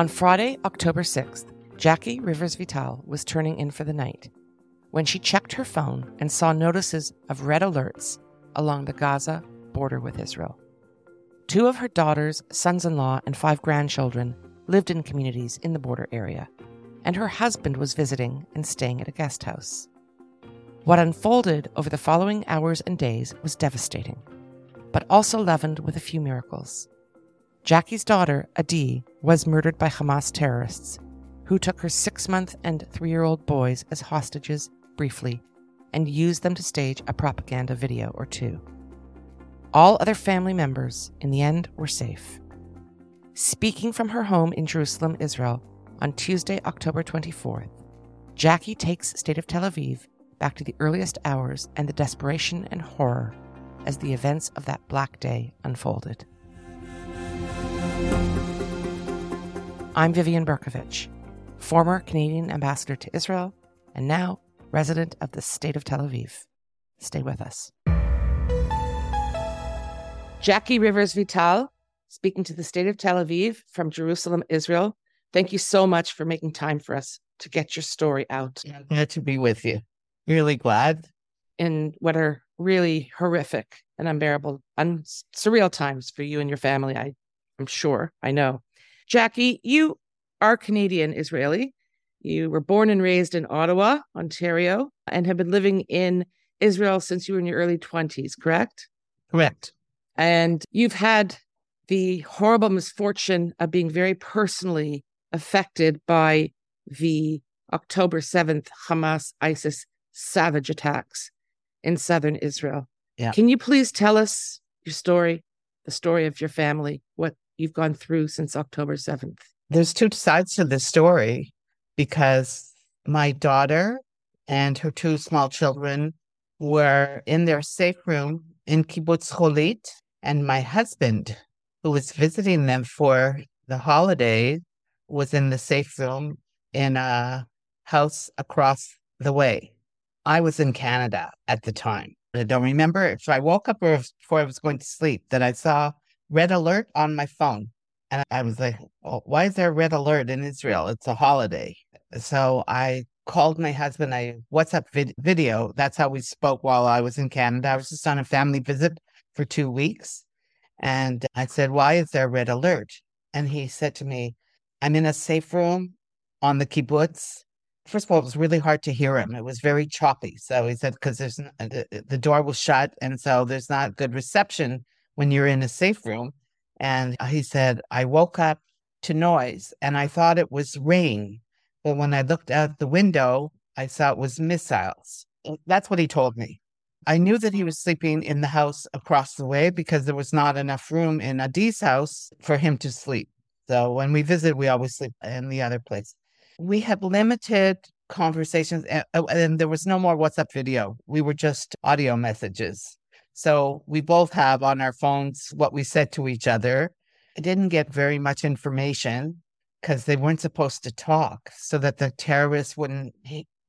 On Friday, October 6th, Jacqui Rivers Vital was turning in for the night when she checked her phone and saw notices of red alerts along the Gaza border with Israel. Two of her daughters, sons in law, and five grandchildren lived in communities in the border area, and her husband was visiting and staying at a guest house. What unfolded over the following hours and days was devastating, but also leavened with a few miracles. Jacqui's daughter, Adi, was murdered by Hamas terrorists who took her six month and three year old boys as hostages briefly and used them to stage a propaganda video or two. All other family members, in the end, were safe. Speaking from her home in Jerusalem, Israel, on Tuesday, October 24th, Jacqui takes State of Tel Aviv back to the earliest hours and the desperation and horror as the events of that black day unfolded. I'm Vivian Bercovici, former Canadian ambassador to Israel and now resident of the state of Tel Aviv. Stay with us. Jacqui Rivers Vital, speaking to the state of Tel Aviv from Jerusalem, Israel. Thank you so much for making time for us to get your story out. Glad to be with you. Really glad. In what are really horrific and unbearable, un- surreal times for you and your family, I, I'm sure. I know. Jacqui, you are Canadian Israeli. You were born and raised in Ottawa, Ontario, and have been living in Israel since you were in your early 20s, correct? Correct. And you've had the horrible misfortune of being very personally affected by the October 7th Hamas ISIS savage attacks in southern Israel. Yeah. Can you please tell us your story, the story of your family, what you've gone through since October 7th? There's two sides to this story because my daughter and her two small children were in their safe room in Kibbutz Cholit, and my husband, who was visiting them for the holiday, was in the safe room in a house across the way. I was in Canada at the time. I don't remember if I woke up or before I was going to sleep that I saw red alert on my phone. And I was like, why is there a red alert in Israel? It's a holiday. So I called my husband. I WhatsApp vid- video. That's how we spoke while I was in Canada. I was just on a family visit for two weeks. And I said, why is there a red alert? And he said to me, I'm in a safe room on the kibbutz. First of all, it was really hard to hear him. It was very choppy. So he said, because there's the, the door was shut. And so there's not good reception when you're in a safe room. And he said, I woke up to noise and I thought it was rain. But when I looked out the window, I saw it was missiles. That's what he told me. I knew that he was sleeping in the house across the way because there was not enough room in Adi's house for him to sleep. So when we visit, we always sleep in the other place. We had limited conversations and, and there was no more WhatsApp video. We were just audio messages. So we both have on our phones what we said to each other. I didn't get very much information because they weren't supposed to talk so that the terrorists wouldn't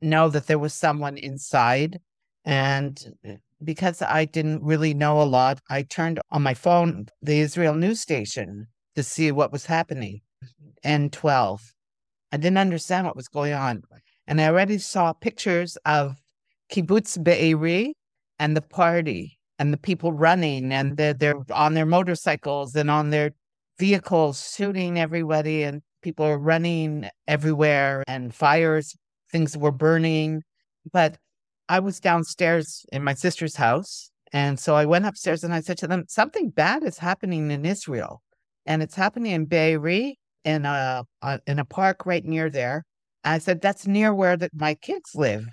know that there was someone inside. And eh, because I didn't really know a lot, I turned on my phone the Israel news station to see what was happening. N12. I didn't understand what was going on. And I already saw pictures of Kibbutz Be'eri and the party and the people running and they're, they're on their motorcycles and on their vehicles shooting everybody and people are running everywhere and fires things were burning. But i was downstairs in my sister's house and so i went upstairs and i said to them something bad is happening in israel and it's happening in be'eri in a, a in a park right near there. I said that's near where the, my kids live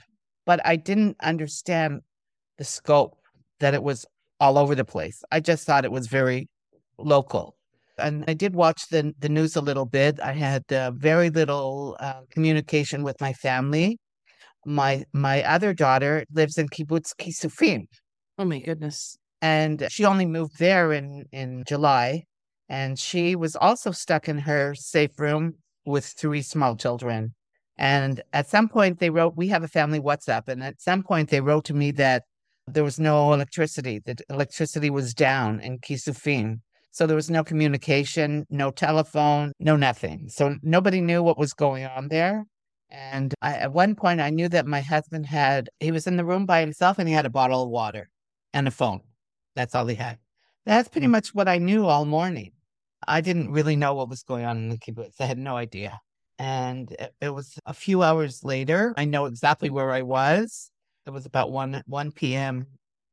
but i didn't understand the scope that it was all over the place. I just thought it was very local. And I did watch the, the news a little bit. I had uh, very little uh, communication with my family. My my other daughter lives in Kibbutz Kisufim. Oh my goodness. And she only moved there in, in July. And she was also stuck in her safe room with three small children. And at some point, they wrote, We have a family WhatsApp. And at some point, they wrote to me that there was no electricity. The electricity was down in Kisufim. So there was no communication, no telephone, no nothing. So nobody knew what was going on there. And I, at one point, I knew that my husband had, he was in the room by himself and he had a bottle of water and a phone. That's all he had. That's pretty hmm. much what I knew all morning. I didn't really know what was going on in the kibbutz. I had no idea. And it, it was a few hours later. I know exactly where I was. It was about 1, 1 p.m.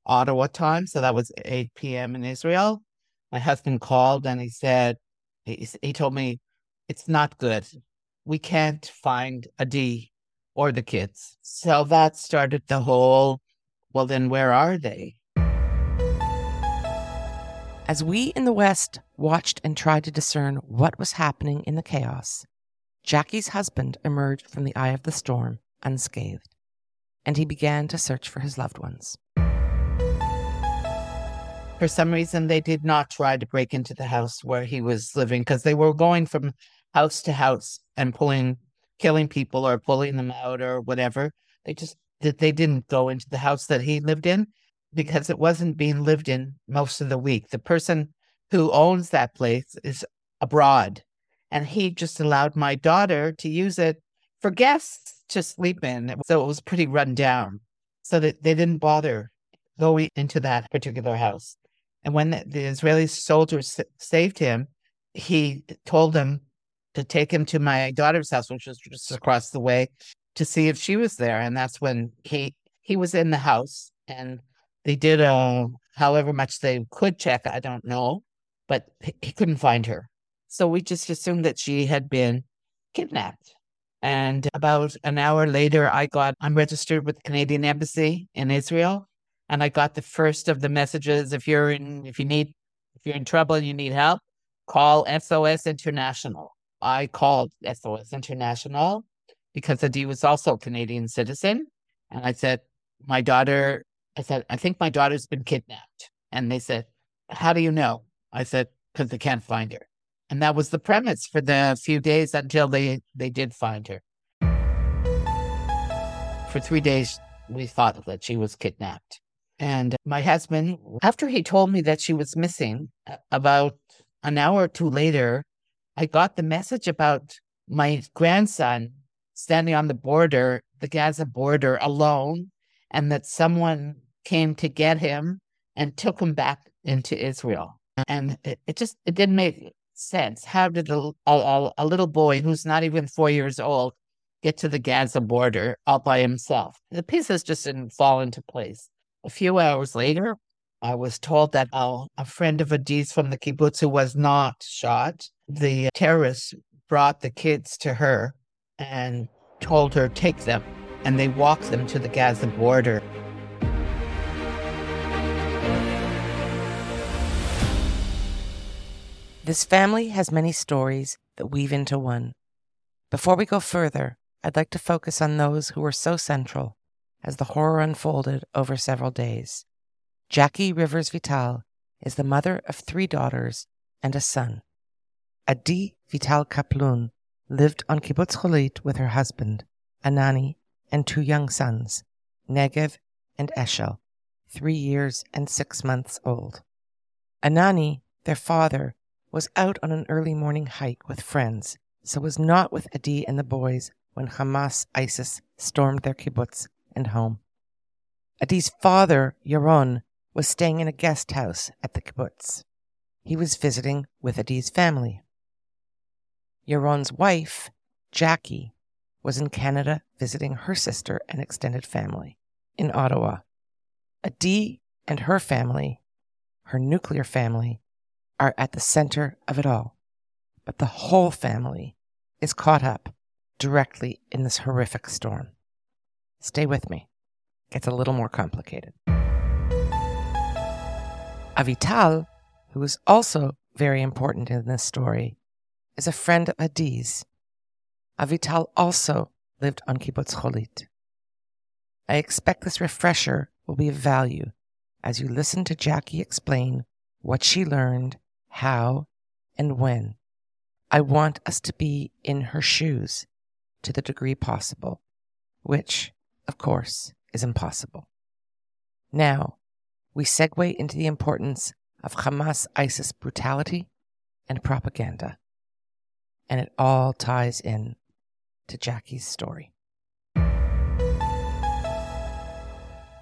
Ottawa time. So that was 8 p.m. in Israel. My husband called and he said, he, he told me, it's not good. We can't find Adi or the kids. So that started the whole, well, then where are they? As we in the West watched and tried to discern what was happening in the chaos, Jacqui's husband emerged from the eye of the storm unscathed, and he began to search for his loved ones. For some reason, they did not try to break into the house where he was living because they were going from house to house and pulling, killing people or pulling them out or whatever. They just they didn't go into the house that he lived in because it wasn't being lived in most of the week. The person who owns that place is abroad, and he just allowed my daughter to use it for guests to sleep in. So it was pretty run down, so that they didn't bother going into that particular house. And when the, the Israeli soldiers saved him, he told them to take him to my daughter's house, which was just across the way, to see if she was there. And that's when he he was in the house and they did uh, however much they could check. I don't know, but he couldn't find her. So we just assumed that she had been kidnapped. And about an hour later, I got, I'm registered with the Canadian Embassy in Israel. And I got the first of the messages. If you're in, if you need, if you're in trouble and you need help, call SOS International. I called SOS International because Adi was also a Canadian citizen. And I said, my daughter I said, I think my daughter's been kidnapped. And they said, How do you know? I said, Because they can't find her. And that was the premise for the few days until they, they did find her. For three days, we thought that she was kidnapped. And my husband, after he told me that she was missing, about an hour or two later, I got the message about my grandson standing on the border, the Gaza border, alone, and that someone came to get him and took him back into Israel. And it, it just it didn't make sense. How did a, a, a little boy who's not even four years old get to the Gaza border all by himself? The pieces just didn't fall into place. A few hours later, I was told that uh, a friend of Adi's from the kibbutz who was not shot, the terrorists brought the kids to her and told her, take them. And they walked them to the Gaza border. This family has many stories that weave into one. Before we go further, I'd like to focus on those who were so central as the horror unfolded over several days. Jacqui Rivers Vital is the mother of three daughters and a son. Adi Vital Kaploun lived on Kibbutz Cholit with her husband, Anani, and two young sons, Negev and Eshel, three years and six months old. Anani, their father, was out on an early morning hike with friends, so was not with Adi and the boys when Hamas ISIS stormed their kibbutz and home. Adi's father, Yaron, was staying in a guest house at the kibbutz. He was visiting with Adi's family. Yaron's wife, Jacqui, was in Canada visiting her sister and extended family in Ottawa. Adi and her family, her nuclear family, are at the center of it all. But the whole family is caught up directly in this horrific storm. Stay with me. It gets a little more complicated. Avital, who is also very important in this story, is a friend of Adi's. Avital also lived on Kibbutz Cholit. I expect this refresher will be of value as you listen to Jacqui explain what she learned how, and when. I want us to be in her shoes to the degree possible, which, of course, is impossible. Now, we segue into the importance of Hamas ISIS brutality and propaganda. And it all ties in to Jacqui's story.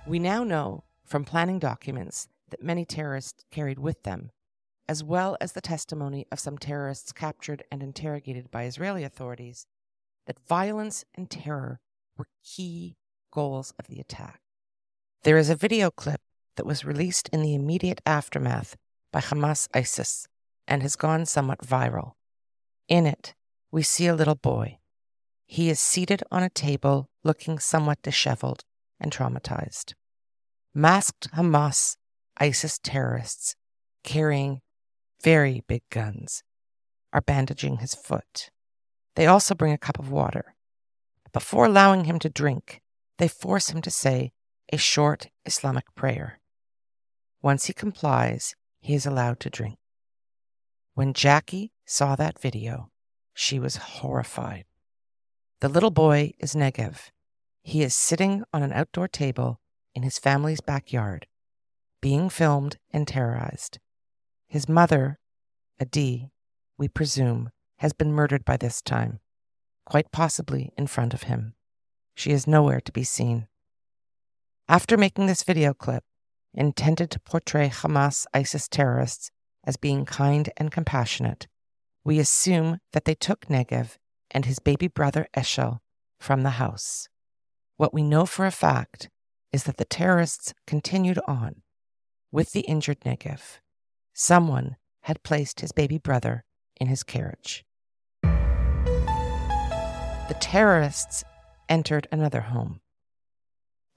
We now know from planning documents that many terrorists carried with them, as well as the testimony of some terrorists captured and interrogated by Israeli authorities, that violence and terror were key goals of the attack. There is a video clip that was released in the immediate aftermath by Hamas ISIS and has gone somewhat viral. In it, we see a little boy. He is seated on a table looking somewhat disheveled and traumatized. Masked Hamas ISIS terrorists carrying very big guns are bandaging his foot. They also bring a cup of water. Before allowing him to drink, they force him to say a short Islamic prayer. Once he complies, he is allowed to drink. When Jacqui saw that video, she was horrified. The little boy is Negev. He is sitting on an outdoor table in his family's backyard, being filmed and terrorized. His mother, Adi, we presume, has been murdered by this time, quite possibly in front of him. She is nowhere to be seen. After making this video clip, intended to portray Hamas ISIS terrorists as being kind and compassionate, we assume that they took Negev and his baby brother Eshel from the house. What we know for a fact is that the terrorists continued on with the injured Negev. Someone had placed his baby brother in his carriage. The terrorists entered another home.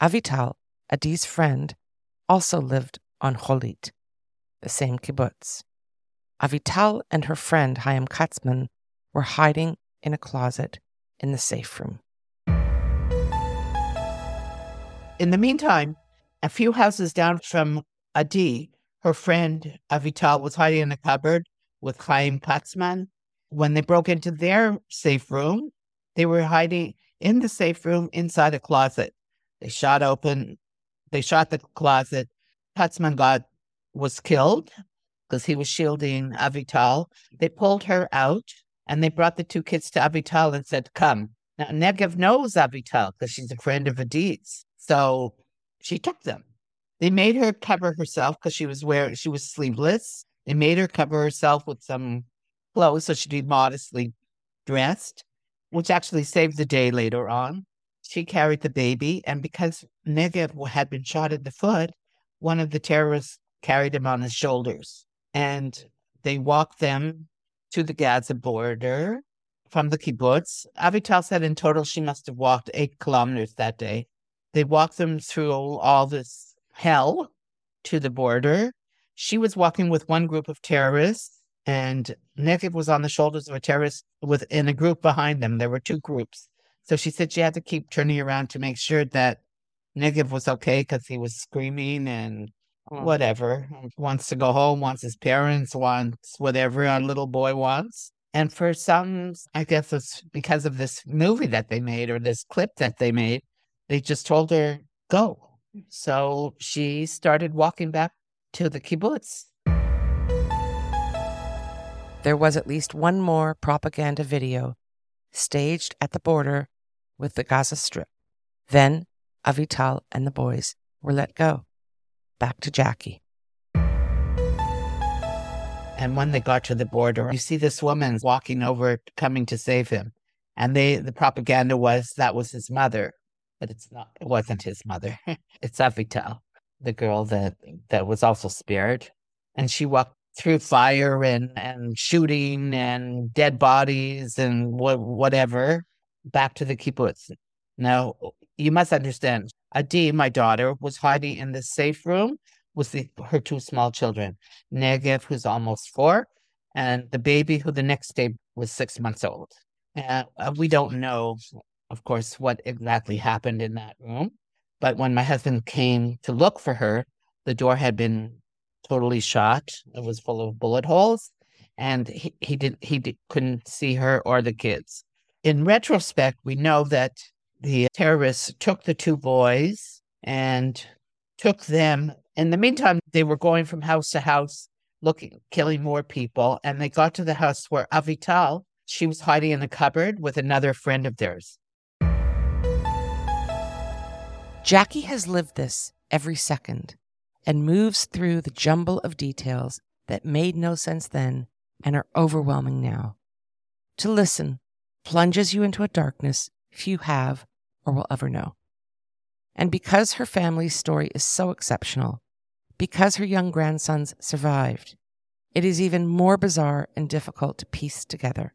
Avital, Adi's friend, also lived on Cholit, the same kibbutz. Avital and her friend Chaim Katzman were hiding in a closet in the safe room. In the meantime, a few houses down from Adi, her friend Avital was hiding in a cupboard with Chaim Katzman. When they broke into their safe room, they were hiding in the safe room inside a closet. They shot open, they shot the closet. Katzman got was killed because he was shielding Avital. They pulled her out and they brought the two kids to Avital and said, Come. Now, Negev knows Avital because she's a friend of Adi's. So she took them. They made her cover herself because she was wearing she was sleeveless. They made her cover herself with some clothes so she'd be modestly dressed, which actually saved the day later on. She carried the baby, and because Negev had been shot in the foot, one of the terrorists carried him on his shoulders. And they walked them to the Gaza border from the kibbutz. Avital said in total she must have walked eight kilometers that day. They walked them through all this hell to the border. She was walking with one group of terrorists, and Negev was on the shoulders of a terrorist within a group behind them. There were two groups. So she said she had to keep turning around to make sure that Negev was okay because he was screaming and whatever. Wants to go home, wants his parents, wants whatever a little boy wants. And for some, I guess it's because of this movie that they made or this clip that they made, they just told her, go. So she started walking back to the kibbutz. There was at least one more propaganda video staged at the border with the Gaza Strip. Then Avital and the boys were let go. Back to Jacqui. And when they got to the border, you see this woman walking over, coming to save him. And they, the propaganda was that was his mother but it's not. It wasn't his mother. it's Avital, the girl that that was also spared, and she walked through fire and and shooting and dead bodies and wh- whatever back to the kibbutz. Now you must understand. Adi, my daughter, was hiding in the safe room with the, her two small children, Negev, who's almost four, and the baby who the next day was six months old. Uh, we don't know of course, what exactly happened in that room. But when my husband came to look for her, the door had been totally shot. It was full of bullet holes, and he, he did he did, couldn't see her or the kids. In retrospect, we know that the terrorists took the two boys and took them. In the meantime, they were going from house to house looking, killing more people. And they got to the house where Avital, she was hiding in a cupboard with another friend of theirs. Jacqui has lived this every second and moves through the jumble of details that made no sense then and are overwhelming now. To listen plunges you into a darkness few have or will ever know. And because her family's story is so exceptional, because her young grandsons survived, it is even more bizarre and difficult to piece together.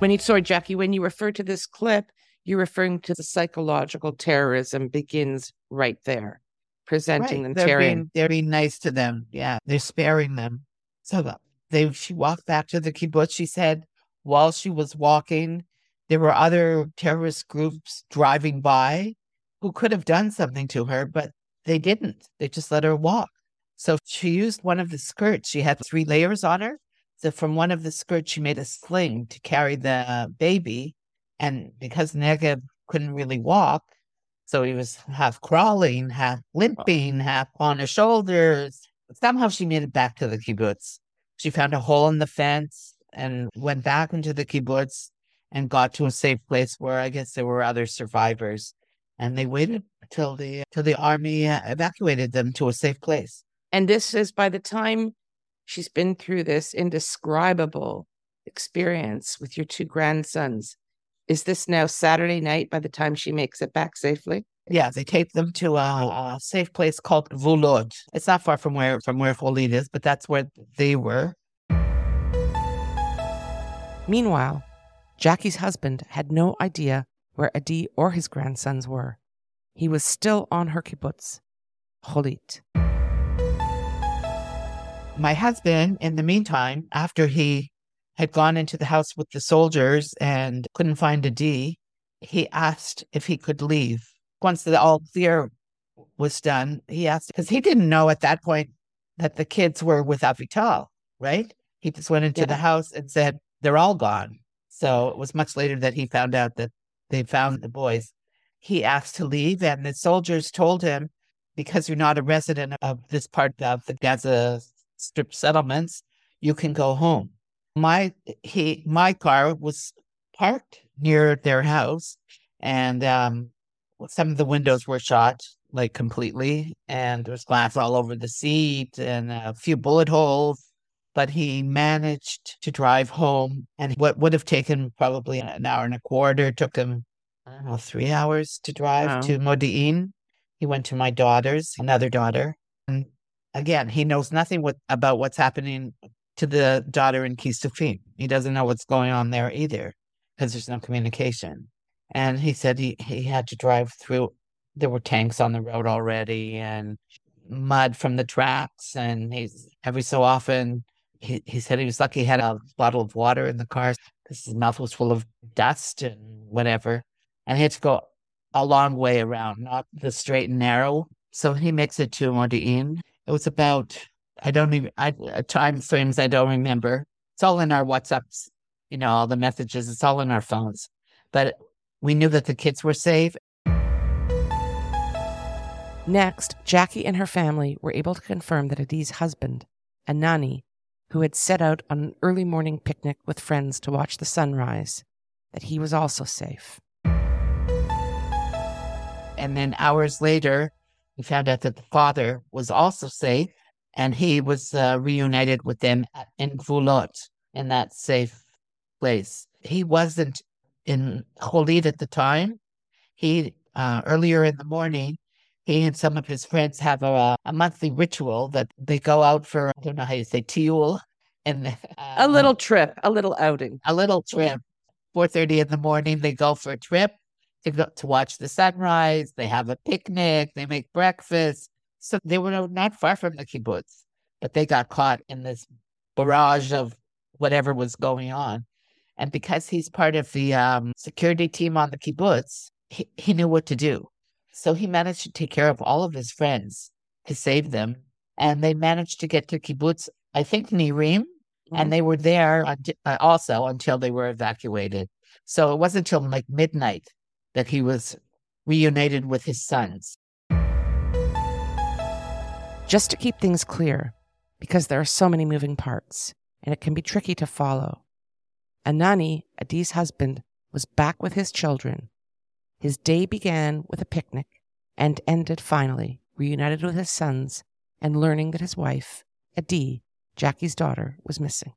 When you, sorry, Jacqui, when you refer to this clip, you're referring to the psychological terrorism begins right there, presenting Right. them They're tearing. being, they're being nice to them. Yeah. They're sparing them. So they, she walked back to the kibbutz. She said while she was walking, there were other terrorist groups driving by who could have done something to her, but they didn't. They just let her walk. So she used one of the skirts. She had three layers on her. So from one of the skirts, she made a sling to carry the baby. And because Negev couldn't really walk, so he was half crawling, half limping, half on his shoulders. Somehow she made it back to the kibbutz. She found a hole in the fence and went back into the kibbutz and got to a safe place where I guess there were other survivors. And they waited till the till the army evacuated them to a safe place. And this is by the time she's been through this indescribable experience with your two grandsons. Is this now Saturday night by the time she makes it back safely? Yeah, they take them to a, a safe place called Gvulot. It's not far from where from where Cholit is, but that's where they were. Meanwhile, Jacqui's husband had no idea where Adi or his grandsons were. He was still on her kibbutz, Cholit. my husband, in the meantime, after he had gone into the house with the soldiers and couldn't find Adi, he asked if he could leave. Once the all clear was done, he asked because he didn't know at that point that the kids were with Avital, right? He just went into Yeah. the house and said, They're all gone. So it was much later that he found out that they found the boys. He asked to leave, and the soldiers told him, Because you're not a resident of this part of the Gaza strip settlements, you can go home. My he my car was parked near their house, and um, some of the windows were shot like completely, and there was glass all over the seat and a few bullet holes. But he managed to drive home, and what would have taken probably an hour and a quarter took him I don't know three hours to drive to Modi'in. He went to my daughter's, another daughter, and again, he knows nothing what, about what's happening to the daughter in Kisufim. He doesn't know what's going on there either because there's no communication. And he said he, he had to drive through, there were tanks on the road already and mud from the tracks. And he's every so often, he, he said he was lucky he had a bottle of water in the car because his mouth was full of dust and whatever. And he had to go a long way around, not the straight and narrow. So he makes it to Modi'in. It was about I don't even I uh, time frames I don't remember. It's all in our WhatsApps, you know, all the messages. It's all in our phones. But we knew that the kids were safe. Next, Jacqui and her family were able to confirm that Adi's husband, Anani, who had set out on an early morning picnic with friends to watch the sunrise, that he was also safe. And then hours later, we found out that the father was also safe, and he was uh, reunited with them in Gvulot, in that safe place. He wasn't in Cholit at the time. He uh, earlier in the morning, he and some of his friends have a, a monthly ritual that they go out for. I don't know how you say tiul, and uh, A little trip, a little outing. a little trip. Four thirty in the morning, they go for a trip to go to watch the sunrise. They have a picnic. They make breakfast. So they were not far from the kibbutz, but they got caught in this barrage of whatever was going on. And because he's part of the um, security team on the kibbutz, he, he knew what to do. So he managed to take care of all of his friends to save them. And they managed to get to kibbutz, I think Nirim, and they were there uh, also until they were evacuated. So it wasn't until like midnight that he was reunited with his sons. Just to keep things clear, because there are so many moving parts and it can be tricky to follow. Anani, Adi's husband, was back with his children. His day began with a picnic and ended finally, reunited with his sons and learning that his wife, Adi, Jacqui's daughter, was missing.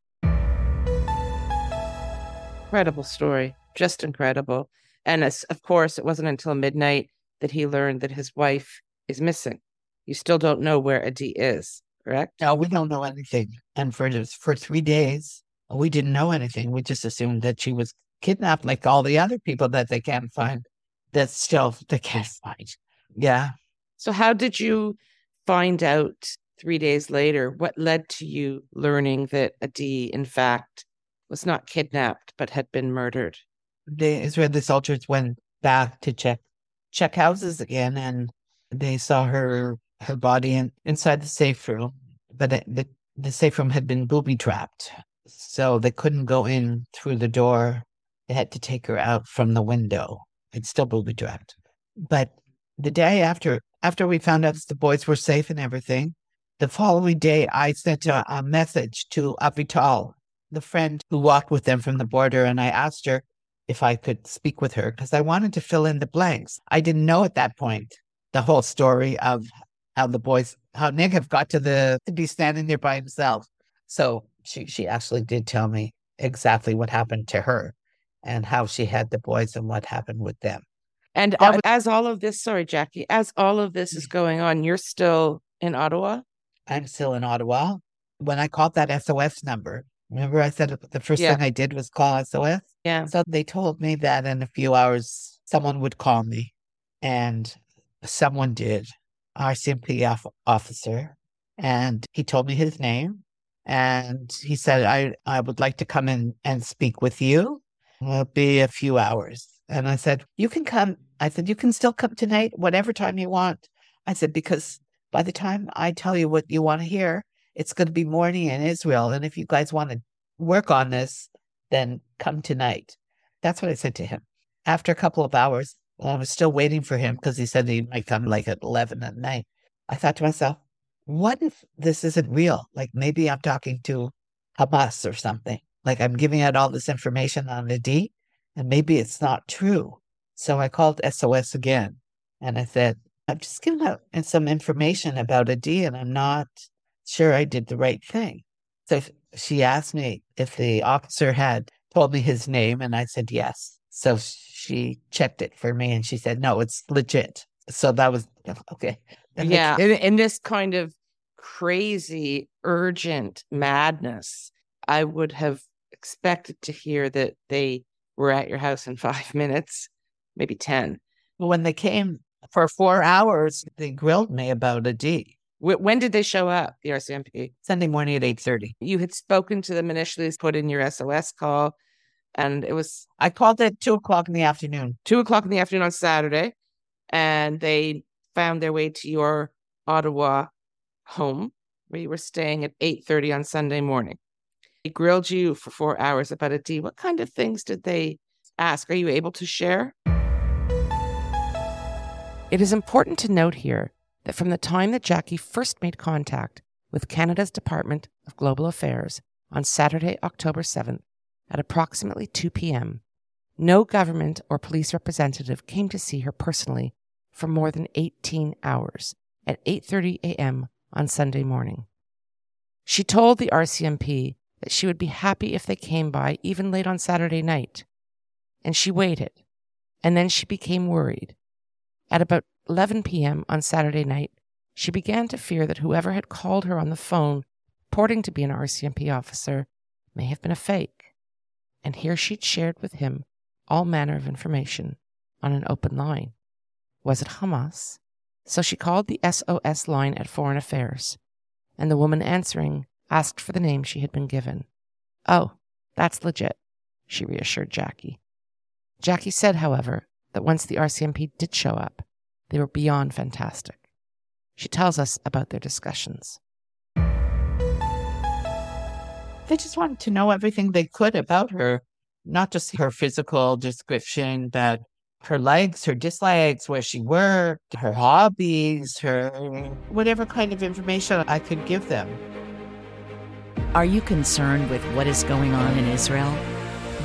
Incredible story, just incredible. And of course, it wasn't until midnight that he learned that his wife is missing. You still don't know where Adi is, correct? No, we don't know anything. And for for three days, we didn't know anything. We just assumed that she was kidnapped, like all the other people that they can't find. That still they can't find. Yeah. So how did you find out three days later? What led to you learning that Adi, in fact, was not kidnapped but had been murdered? The Israeli soldiers went back to check check houses again, and they saw her her body in, inside the safe room, but the the safe room had been booby trapped, so they couldn't go in through the door. They had to take her out from the window. It's still booby trapped. But the day after, after we found out that the boys were safe and everything, the following day I sent a, a message to Avital, the friend who walked with them from the border, and I asked her if I could speak with her because I wanted to fill in the blanks. I didn't know at that point the whole story of how the boys, how Negev got to the to be standing there by himself. So she she actually did tell me exactly what happened to her and how she had the boys and what happened with them. And was- as all of this, sorry, Jacqui, as all of this is mm-hmm. going on, you're still in Ottawa? I'm still in Ottawa. When I called that SOS number, remember I said the first yeah. thing I did was call SOS? Yeah. So they told me that in a few hours someone would call me. And someone did, RCMP officer. And he told me his name. And he said, I, I would like to come in and speak with you. It'll be a few hours. And I said, You can come. I said, You can still come tonight, whatever time you want. I said, Because by the time I tell you what you want to hear, it's going to be morning in Israel. And if you guys want to work on this, then come tonight. That's what I said to him. After a couple of hours, I was still waiting for him because he said he might come like at 11 at night. I thought to myself, what if this isn't real? Like maybe I'm talking to Hamas or something. Like I'm giving out all this information on the D and maybe it's not true. So I called SOS again and I said, I'm just giving out some information about Adi and I'm not sure I did the right thing. So she asked me if the officer had told me his name and I said yes. So she checked it for me and she said, no, it's legit. So that was okay. That yeah. In, in this kind of crazy, urgent madness, I would have expected to hear that they were at your house in five minutes, maybe 10. Well, when they came for four hours, they grilled me about Adi. When did they show up, the RCMP? Sunday morning at 8.30. You had spoken to them initially, put in your SOS call, and it was... I called at 2 o'clock in the afternoon. 2 o'clock in the afternoon on Saturday, and they found their way to your Ottawa home, where you were staying at 8.30 on Sunday morning. They grilled you for four hours about Adi. What kind of things did they ask? Are you able to share? It is important to note here that from the time that Jacqui first made contact with Canada's Department of Global Affairs on Saturday, October 7th at approximately 2 p.m., no government or police representative came to see her personally for more than 18 hours at 8:30 a.m. on Sunday morning. She told the RCMP that she would be happy if they came by even late on Saturday night. And she waited. And then she became worried. At about 11 p.m. on Saturday night, she began to fear that whoever had called her on the phone, purporting to be an RCMP officer, may have been a fake. And here she'd shared with him all manner of information on an open line. Was it Hamas? So she called the SOS line at Foreign Affairs, and the woman answering asked for the name she had been given. Oh, that's legit, she reassured Jacqui. Jacqui said, however, that once the RCMP did show up, they were beyond fantastic. She tells us about their discussions. They just wanted to know everything they could about her, not just her physical description, but her likes, her dislikes, where she worked, her hobbies, her whatever kind of information I could give them. Are you concerned with what is going on in Israel?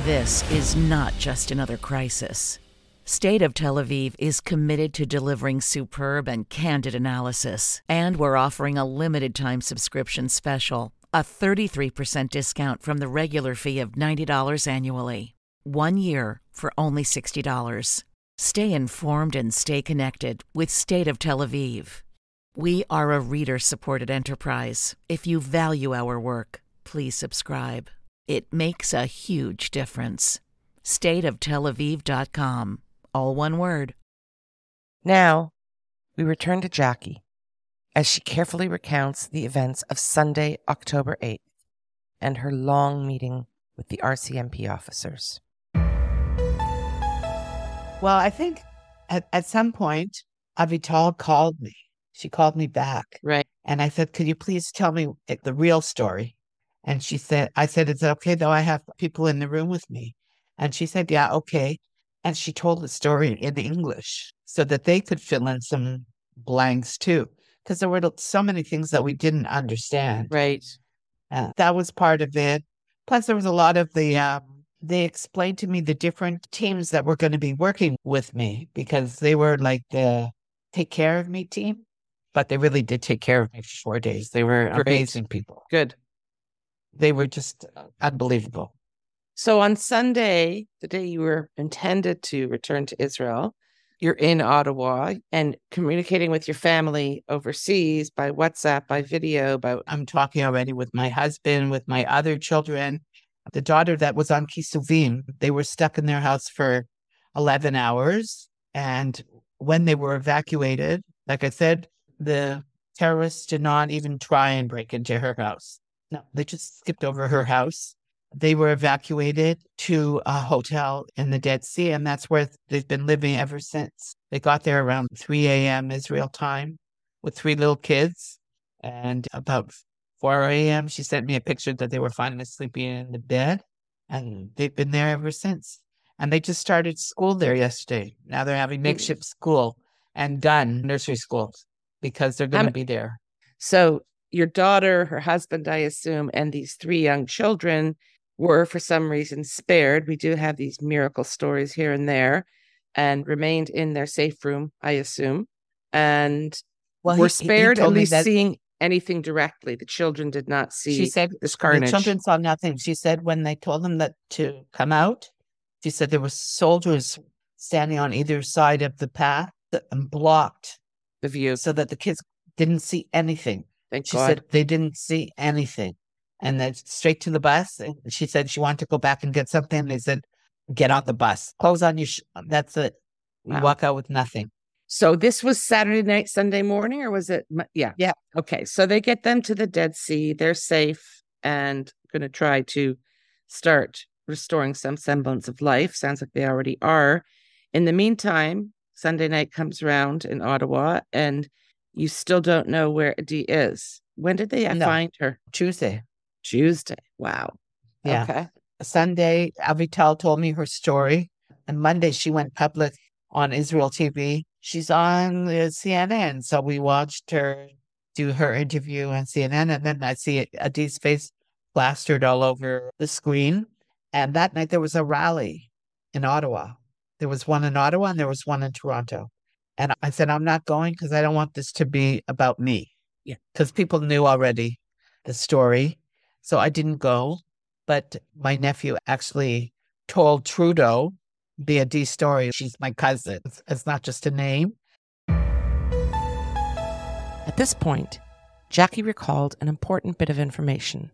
This is not just another crisis. State of Tel Aviv is committed to delivering superb and candid analysis, and we're offering a limited time subscription special, a 33% discount from the regular fee of $90 annually. One year for only $60. Stay informed and stay connected with State of Tel Aviv. We are a reader supported enterprise. If you value our work, please subscribe. It makes a huge difference. StateofTelAviv.com. All one word. Now, we return to Jacqui as she carefully recounts the events of Sunday, October 8th, and her long meeting with the RCMP officers. Well, I think at, at some point, Avital called me. She called me back. Right. And I said, Could you please tell me the real story? And she said, I said, Is it okay though? I have people in the room with me. And she said, Yeah, okay. And she told the story in English so that they could fill in some blanks too, because there were so many things that we didn't understand. Right. Uh, that was part of it. Plus, there was a lot of the, um, they explained to me the different teams that were going to be working with me because they were like the take care of me team, but they really did take care of me for four days. They were Great. amazing people. Good. They were just unbelievable. So on Sunday, the day you were intended to return to Israel, you're in Ottawa and communicating with your family overseas by WhatsApp, by video, by I'm talking already with my husband, with my other children, the daughter that was on Kisufim. They were stuck in their house for 11 hours. And when they were evacuated, like I said, the terrorists did not even try and break into her house. No, they just skipped over her house. They were evacuated to a hotel in the Dead Sea, and that's where they've been living ever since. They got there around 3 a.m. Israel time with three little kids. And about 4 a.m., she sent me a picture that they were finally sleeping in the bed, and they've been there ever since. And they just started school there yesterday. Now they're having hmm. makeshift school and done nursery schools because they're going to be there. So your daughter, her husband, I assume, and these three young children were for some reason spared. We do have these miracle stories here and there and remained in their safe room, I assume. And well, were spared he, he at least that- seeing anything directly. The children did not see she said, this carnage. The children saw nothing. She said when they told them that to come out, she said there were soldiers standing on either side of the path and blocked the view so that the kids didn't see anything. Thank she God. said they didn't see anything. And then straight to the bus. And she said she wanted to go back and get something. They said, get on the bus, close on your, sh- that's it. You wow. walk out with nothing. So this was Saturday night, Sunday morning, or was it? Yeah. Yeah. Okay. So they get them to the Dead Sea. They're safe and going to try to start restoring some semblance of life. Sounds like they already are. In the meantime, Sunday night comes around in Ottawa and you still don't know where Adi is. When did they no. find her? Tuesday. Tuesday. Wow. Yeah. Okay. Sunday, Avital told me her story. And Monday, she went public on Israel TV. She's on uh, CNN. So we watched her do her interview on CNN. And then I see Adi's face plastered all over the screen. And that night, there was a rally in Ottawa. There was one in Ottawa and there was one in Toronto. And I said, I'm not going because I don't want this to be about me. Yeah. Because people knew already the story. So I didn't go. But my nephew actually told Trudeau the Adi story. She's my cousin. It's, it's not just a name. At this point, Jacqui recalled an important bit of information.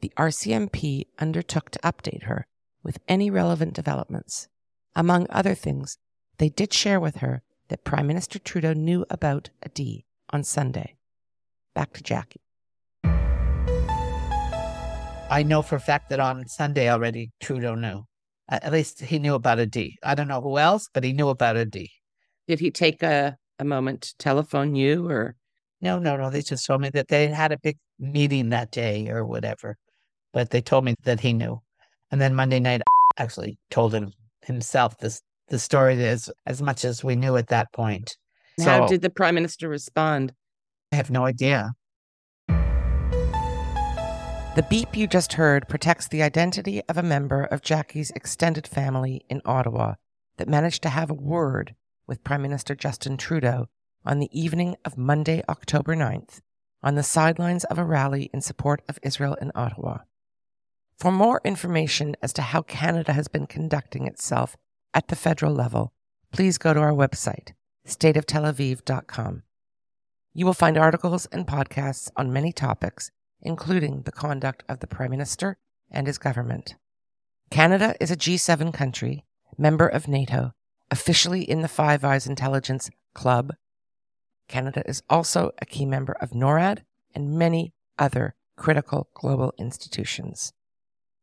The RCMP undertook to update her with any relevant developments. Among other things, they did share with her that Prime Minister Trudeau knew about Adi on Sunday. Back to Jacqui. I know for a fact that on Sunday already Trudeau knew. At least he knew about Adi. Don't know who else, but he knew about Adi. Did he take a, a moment to telephone you or? No, no, no. They just told me that they had a big meeting that day or whatever. But they told me that he knew. And then Monday night, I actually told him himself this the story is as much as we knew at that point. How So- did the prime minister respond? I have no idea. The beep you just heard protects the identity of a member of Jacqui's extended family in Ottawa that managed to have a word with Prime Minister Justin Trudeau on the evening of Monday, October 9th, on the sidelines of a rally in support of Israel in Ottawa. For more information as to how Canada has been conducting itself at the federal level, please go to our website, stateoftelaviv.com. You will find articles and podcasts on many topics, including the conduct of the Prime Minister and his government. Canada is a G7 country, member of NATO, officially in the Five Eyes Intelligence Club. Canada is also a key member of NORAD and many other critical global institutions.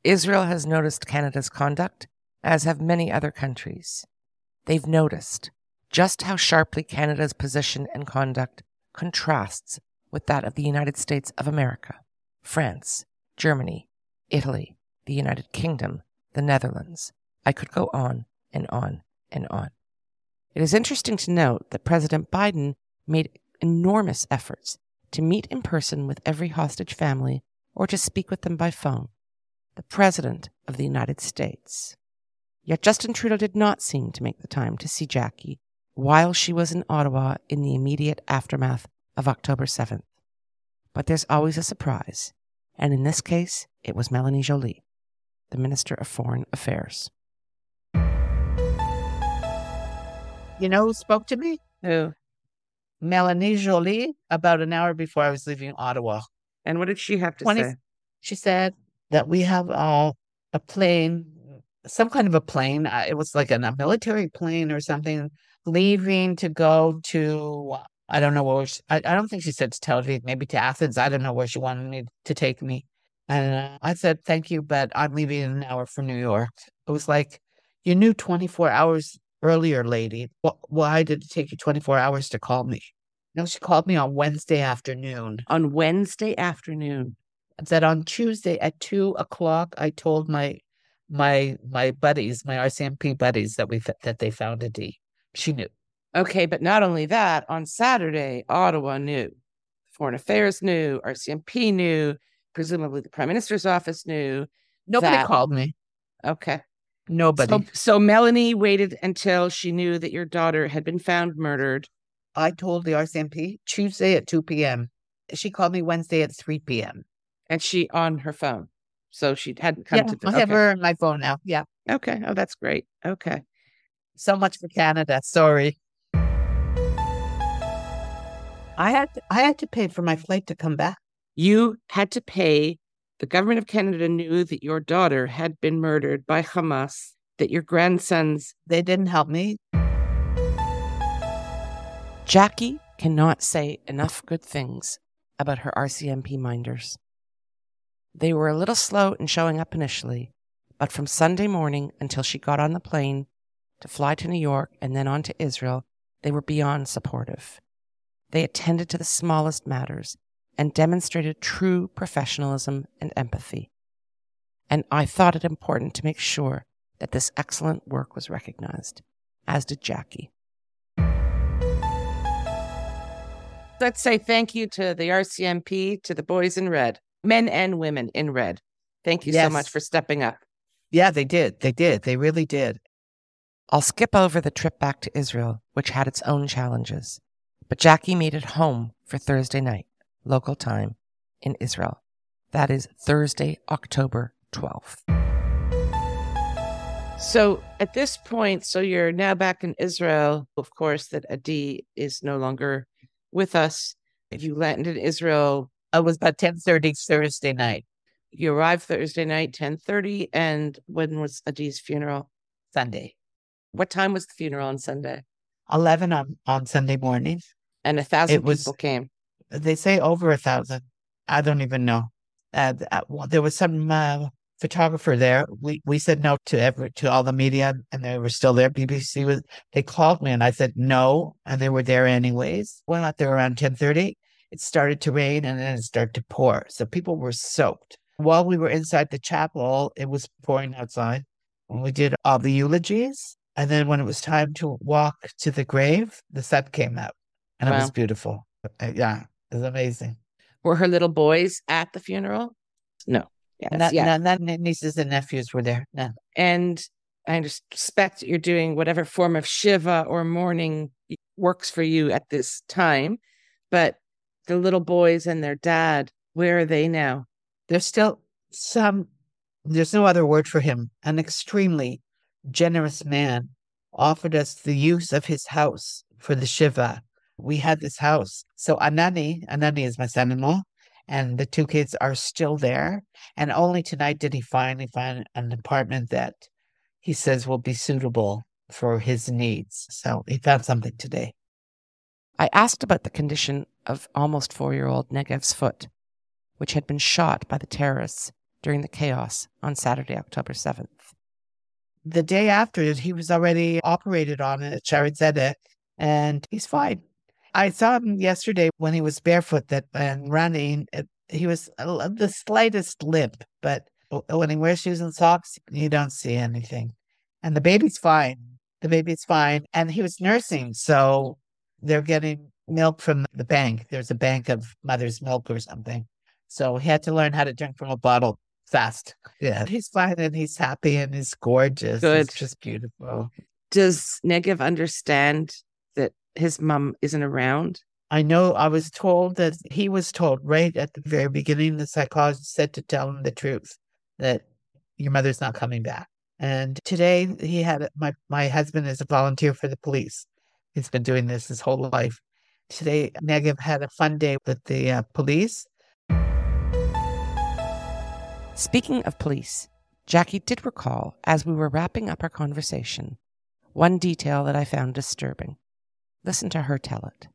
Israel has noticed Canada's conduct, as have many other countries. They've noticed just how sharply Canada's position and conduct contrasts with that of the United States of America, France, Germany, Italy, the United Kingdom, the Netherlands. I could go on and on and on. It is interesting to note that President Biden made enormous efforts to meet in person with every hostage family or to speak with them by phone. The President of the United States. Yet Justin Trudeau did not seem to make the time to see Jacqui while she was in Ottawa in the immediate aftermath of October 7th. But there's always a surprise, and in this case, it was Melanie Joly, the Minister of Foreign Affairs. You know who spoke to me? Who? Melanie Joly, about an hour before I was leaving Ottawa. And what did she have to 20 say? She said that we have uh, a plane, some kind of a plane. Uh, it was like an, a military plane or something, leaving to go to, I don't know where, she, I, I don't think she said to Tel Aviv, maybe to Athens. I don't know where she wanted me to take me. And uh, I said, thank you, but I'm leaving in an hour for New York. It was like, you knew 24 hours earlier, lady. Why did it take you 24 hours to call me? No, she called me on Wednesday afternoon. On Wednesday afternoon. That on Tuesday at two o'clock, I told my my my buddies, my RCMP buddies, that we that they found Adi. She knew. Okay, but not only that, on Saturday, Ottawa knew. Foreign Affairs knew, RCMP knew, presumably the Prime Minister's office knew. Nobody That- called me. Okay. Nobody. So, so Melanie waited until she knew that your daughter had been found murdered. I told the RCMP Tuesday at two p.m. She called me Wednesday at three p.m. and she on her phone. So she hadn't come Yeah, to the I have okay. her on my phone now. Yeah. okay. Oh, that's great. Okay. So much for Canada. Sorry. I had to, I had to pay for my flight to come back. You had to pay. The government of Canada knew that your daughter had been murdered by Hamas, that your grandsons. They didn't help me. Jacqui cannot say enough good things about her RCMP minders. They were a little slow in showing up initially, but from Sunday morning until she got on the plane to fly to New York and then on to Israel, they were beyond supportive. They attended to the smallest matters and demonstrated true professionalism and empathy. And I thought it important to make sure that this excellent work was recognized, as did Jacqui. Let's say thank you to the RCMP, to the boys in red, men and women in red. Thank you so much for stepping up. Yeah, they did. They did. They really did. I'll skip over the trip back to Israel, which had its own challenges. But Jacqui made it home for Thursday night, local time, in Israel. That is Thursday, October 12th. So at this point, so you're now back in Israel. Of course, that Adi is no longer with us. If you landed in Israel. It was about ten thirty Thursday night, You arrived Thursday night, 1030. And when was Adi's funeral? Sunday, What time was the funeral on Sunday? Eleven on on Sunday morning. And a thousand It was- people came. They say over a thousand. I don't even know. Uh, well, there was some uh, photographer there. We we said no to every to all the media, and they were still there. BBC was. They called me, and I said no, and they were there anyways. Went out there around ten thirty. It started to rain, and then it started to pour. So people were soaked. While we were inside the chapel, it was pouring outside. When we did all the eulogies, And then when it was time to walk to the grave, the sun came out and it was beautiful. Uh, Yeah, it was amazing. Were her little boys at the funeral? No. Yes. Not, yeah. not, not nieces and nephews were there. No. And I suspect you're doing whatever form of Shiva or mourning works for you at this time. But the little boys and their dad, where are they now? There's still some, there's no other word for him. An extremely generous man offered us the use of his house for the Shiva. We had this house. So Anani, Anani is my son in law, and the two kids are still there. And only tonight did he finally find an apartment that he says will be suitable for his needs. So he found something today. I asked about the condition of almost four year old Negev's foot, which had been shot by the terrorists during the chaos on Saturday, October 7th. The day after it, he was already operated on at Shaare Zedek, and he's fine. I saw him yesterday when he was barefoot that and running. It, he was l- the slightest limp, but when he wears shoes and socks, you don't see anything. And the baby's fine. The baby's fine. And he was nursing, so they're getting milk from the bank. There's a bank of mother's milk or something. So he had to learn how to drink from a bottle fast. Yeah, he's fine and he's happy and he's gorgeous. Good. It's just beautiful. Does Negev understand that his mom isn't around? I know I was told that he was told right at the very beginning, the psychologist said to tell him the truth that your mother's not coming back. And today he had my my husband is a volunteer for the police. He's been doing this his whole life. Today, Negev had a fun day with the uh, police. Speaking of police, Jacqui did recall, as we were wrapping up our conversation, one detail that I found disturbing. Listen to her tell it.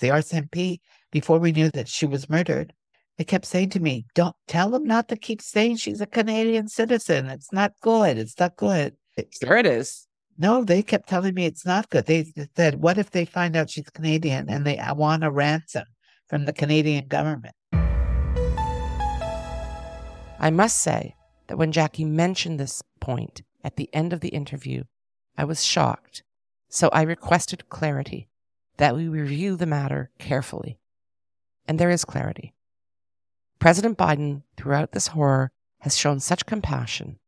The RCMP, before we knew that she was murdered, they kept saying to me, Don't tell them not to keep saying she's a Canadian citizen. It's not good. It's not good. Sure, it is. No, they kept telling me it's not good. They said, What if they find out she's Canadian and they want a ransom from the Canadian government? I must say that when Jacqui mentioned this point at the end of the interview, I was shocked. So I requested clarity that we review the matter carefully. And there is clarity. President Biden, throughout this horror, has shown such compassion.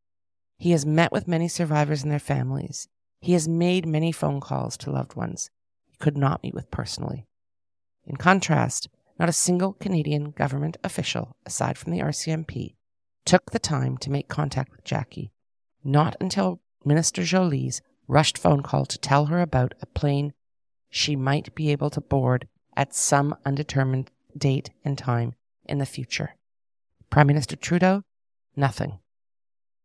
He has met with many survivors and their families. He has made many phone calls to loved ones he could not meet with personally. In contrast, not a single Canadian government official, aside from the RCMP, took the time to make contact with Jacqui, not until Minister Joly's rushed phone call to tell her about a plane she might be able to board at some undetermined date and time in the future. Prime Minister Trudeau, nothing.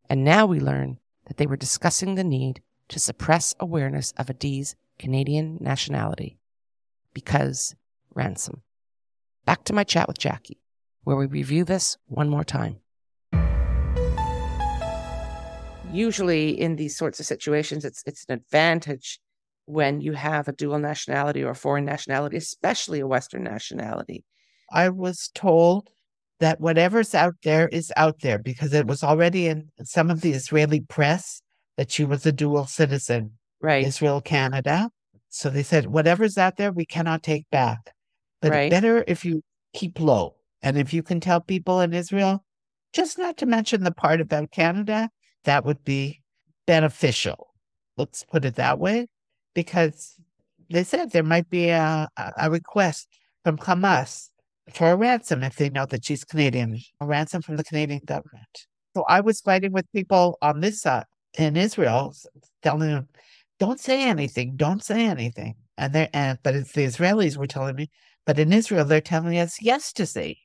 And now we learn that they were discussing the need to suppress awareness of Adi's Canadian nationality because ransom. Back to my chat with Jacqui, where we review this one more time. Usually, in these sorts of situations, it's it's an advantage when you have a dual nationality or a foreign nationality, especially a Western nationality. I was told that whatever's out there is out there because it was already in some of the Israeli press that she was a dual citizen, Right. Israel, Canada. So they said, whatever's out there, we cannot take back. But Right. better if you keep low. And if you can tell people in Israel, just not to mention the part about Canada, that would be beneficial. Let's put it that way. Because they said there might be a, a request from Hamas for a ransom if they know that she's Canadian, a ransom from the Canadian government. So I was fighting with people on this side in Israel, telling them, "Don't say anything, don't say anything." And they're and but it's the Israelis were telling me, but in Israel they're telling us yes to say.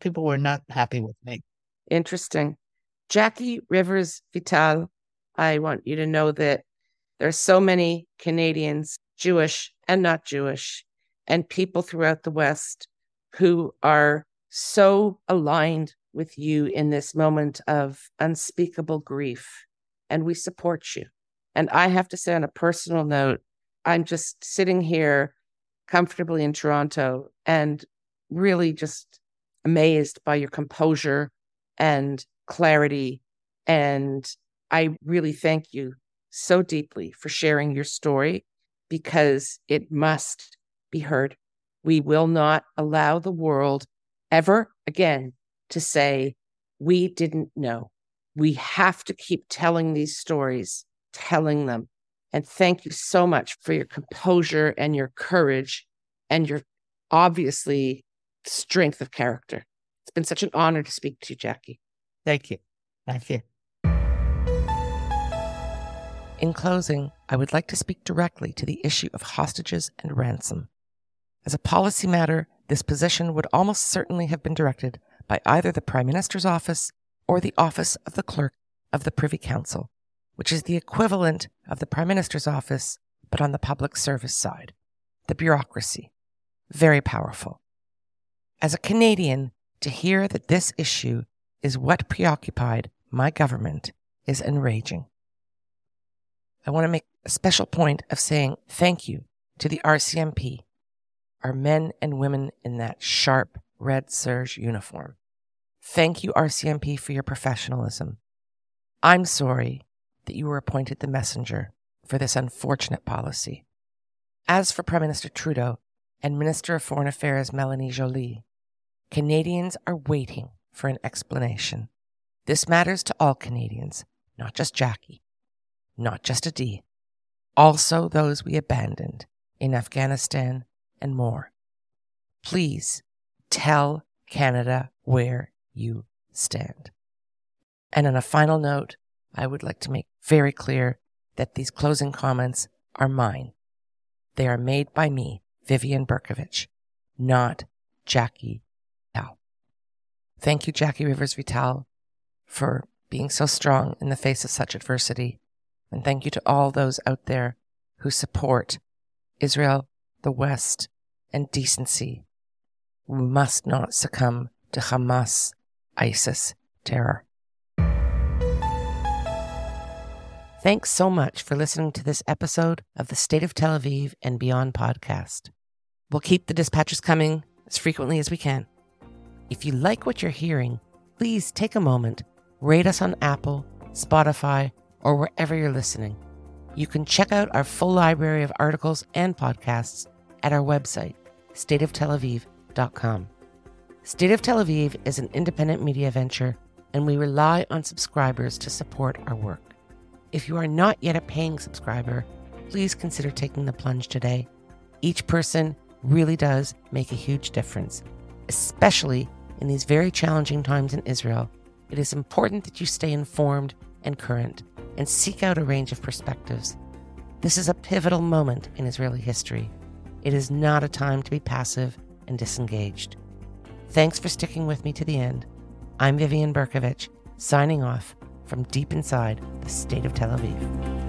People were not happy with me. Interesting. Jacqui Rivers Vital, I want you to know that there are so many Canadians, Jewish and not Jewish, and people throughout the West who are so aligned with you in this moment of unspeakable grief. And we support you. And I have to say, on a personal note, I'm just sitting here comfortably in Toronto and really just amazed by your composure and clarity. And I really thank you so deeply for sharing your story because it must be heard. We will not allow the world ever again to say, we didn't know. We have to keep telling these stories, telling them. And thank you so much for your composure and your courage and your obviously strength of character. It's been such an honor to speak to you, Jacqui. Thank you. Thank you. In closing, I would like to speak directly to the issue of hostages and ransom. As a policy matter, this position would almost certainly have been directed by either the Prime Minister's office or the office of the Clerk of the Privy Council, which is the equivalent of the Prime Minister's office, but on the public service side. The bureaucracy. Very powerful. As a Canadian, to hear that this issue is what preoccupied my government is enraging. I want to make a special point of saying thank you to the RCMP, our men and women in that sharp red serge uniform. Thank you, RCMP, for your professionalism. I'm sorry that you were appointed the messenger for this unfortunate policy. As for Prime Minister Trudeau and Minister of Foreign Affairs Melanie Joly, Canadians are waiting for an explanation. This matters to all Canadians, not just Jacqui not just Adi, also those we abandoned in Afghanistan and more. Please tell Canada where you stand. And on a final note, I would like to make very clear that these closing comments are mine. They are made by me, Vivian Bercovici, not Jacqui. Thank you, Jacqui Rivers Vital, for being so strong in the face of such adversity and thank you to all those out there who support Israel, the West, and decency. We must not succumb to Hamas, ISIS terror. Thanks so much for listening to this episode of the State of Tel Aviv and Beyond podcast. We'll keep the dispatches coming as frequently as we can. If you like what you're hearing, please take a moment, rate us on Apple, Spotify, or wherever you're listening. You can check out our full library of articles and podcasts at our website, stateoftelaviv.com. State of Tel Aviv is an independent media venture, and we rely on subscribers to support our work. If you are not yet a paying subscriber, please consider taking the plunge today. Each person really does make a huge difference, especially in these very challenging times in Israel. It is important that you stay informed and current and seek out a range of perspectives. This is a pivotal moment in Israeli history. It is not a time to be passive and disengaged. Thanks for sticking with me to the end. I'm Vivian Bercovici, signing off from deep inside the state of Tel Aviv.